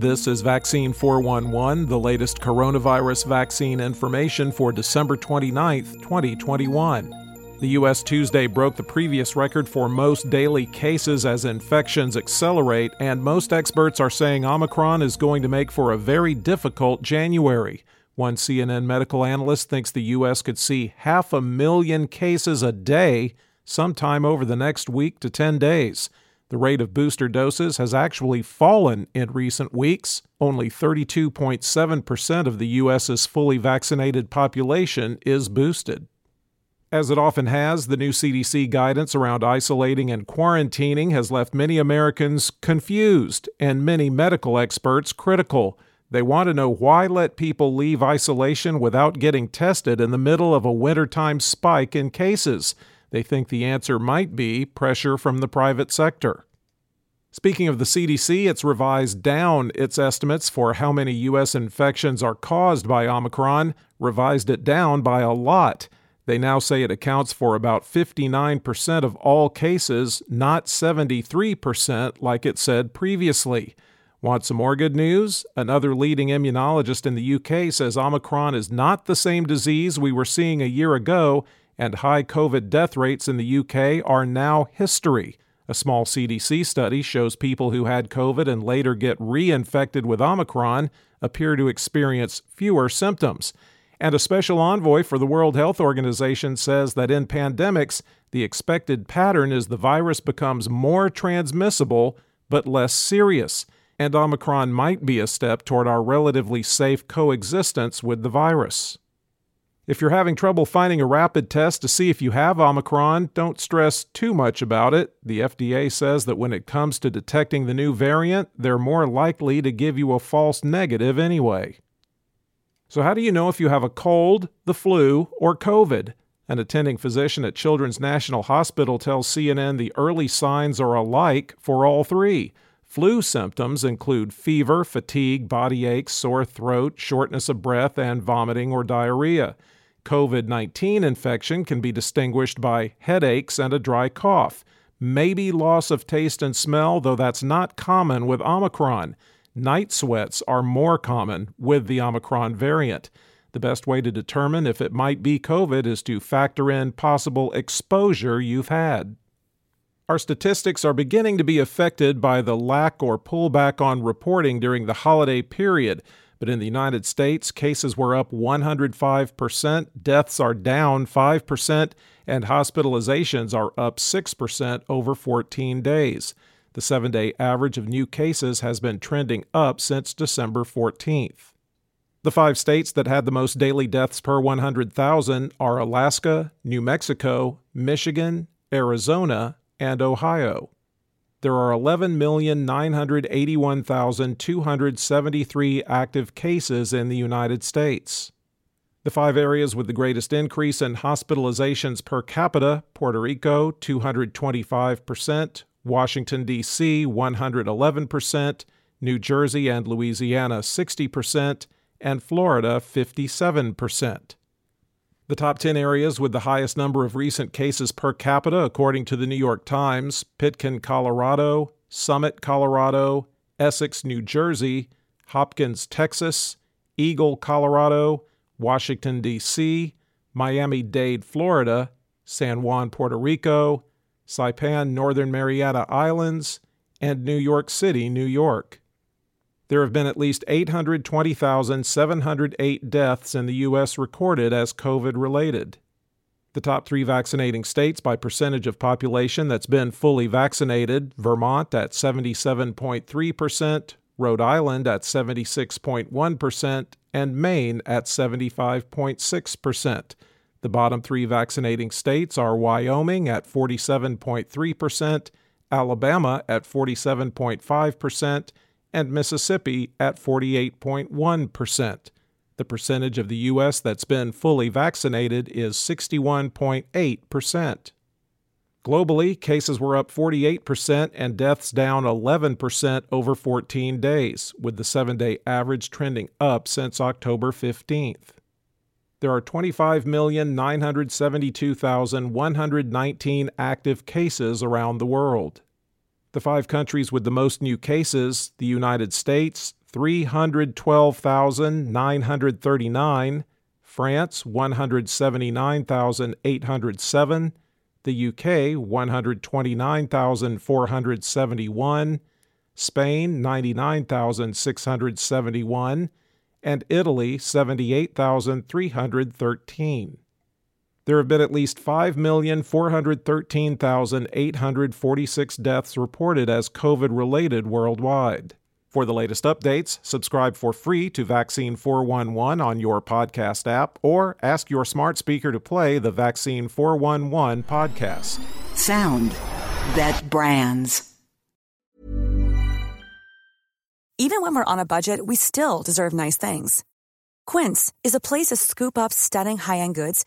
This is Vaccine 411, the latest coronavirus vaccine information for December 29, 2021. The U.S. Tuesday broke the previous record for most daily cases as infections accelerate, and most experts are saying Omicron is going to make for a very difficult January. One CNN medical analyst thinks the U.S. could see half a million cases a day sometime over the next week to 10 days. The rate of booster doses has actually fallen in recent weeks. Only 32.7% of the U.S.'s fully vaccinated population is boosted. As it often has, the new CDC guidance around isolating and quarantining has left many Americans confused and many medical experts critical. They want to know why let people leave isolation without getting tested in the middle of a wintertime spike in cases. They think the answer might be pressure from the private sector. Speaking of the CDC, it's revised down its estimates for how many U.S. infections are caused by Omicron, revised it down by a lot. They now say it accounts for about 59% of all cases, not 73% like it said previously. Want some more good news? Another leading immunologist in the UK says Omicron is not the same disease we were seeing a year ago, and high COVID death rates in the UK are now history. A small CDC study shows people who had COVID and later get reinfected with Omicron appear to experience fewer symptoms. And a special envoy for the World Health Organization says that in pandemics, the expected pattern is the virus becomes more transmissible but less serious, and Omicron might be a step toward our relatively safe coexistence with the virus. If you're having trouble finding a rapid test to see if you have Omicron, don't stress too much about it. The FDA says that when it comes to detecting the new variant, they're more likely to give you a false negative anyway. So, how do you know if you have a cold, the flu, or COVID? An attending physician at Children's National Hospital tells CNN the early signs are alike for all three. Flu symptoms include fever, fatigue, body aches, sore throat, shortness of breath, and vomiting or diarrhea. COVID 19 infection can be distinguished by headaches and a dry cough, maybe loss of taste and smell, though that's not common with Omicron. Night sweats are more common with the Omicron variant. The best way to determine if it might be COVID is to factor in possible exposure you've had. Our statistics are beginning to be affected by the lack or pullback on reporting during the holiday period. But in the United States, cases were up 105%, deaths are down 5%, and hospitalizations are up 6% over 14 days. The seven day average of new cases has been trending up since December 14th. The five states that had the most daily deaths per 100,000 are Alaska, New Mexico, Michigan, Arizona, and Ohio. There are 11,981,273 active cases in the United States. The five areas with the greatest increase in hospitalizations per capita Puerto Rico, 225%, Washington, D.C., 111%, New Jersey and Louisiana, 60%, and Florida, 57%. The top 10 areas with the highest number of recent cases per capita, according to the New York Times Pitkin, Colorado, Summit, Colorado, Essex, New Jersey, Hopkins, Texas, Eagle, Colorado, Washington, D.C., Miami Dade, Florida, San Juan, Puerto Rico, Saipan, Northern Mariana Islands, and New York City, New York. There have been at least 820,708 deaths in the U.S. recorded as COVID related. The top three vaccinating states by percentage of population that's been fully vaccinated Vermont at 77.3%, Rhode Island at 76.1%, and Maine at 75.6%. The bottom three vaccinating states are Wyoming at 47.3%, Alabama at 47.5%, and Mississippi at 48.1%. The percentage of the U.S. that's been fully vaccinated is 61.8%. Globally, cases were up 48% and deaths down 11% over 14 days, with the seven day average trending up since October 15th. There are 25,972,119 active cases around the world. The five countries with the most new cases the United States, 312,939, France, 179,807, the UK 129,471, Spain 99,671, and Italy 78,313. There have been at least 5,413,846 deaths reported as COVID related worldwide. For the latest updates, subscribe for free to Vaccine 411 on your podcast app or ask your smart speaker to play the Vaccine 411 podcast. Sound that brands. Even when we're on a budget, we still deserve nice things. Quince is a place to scoop up stunning high end goods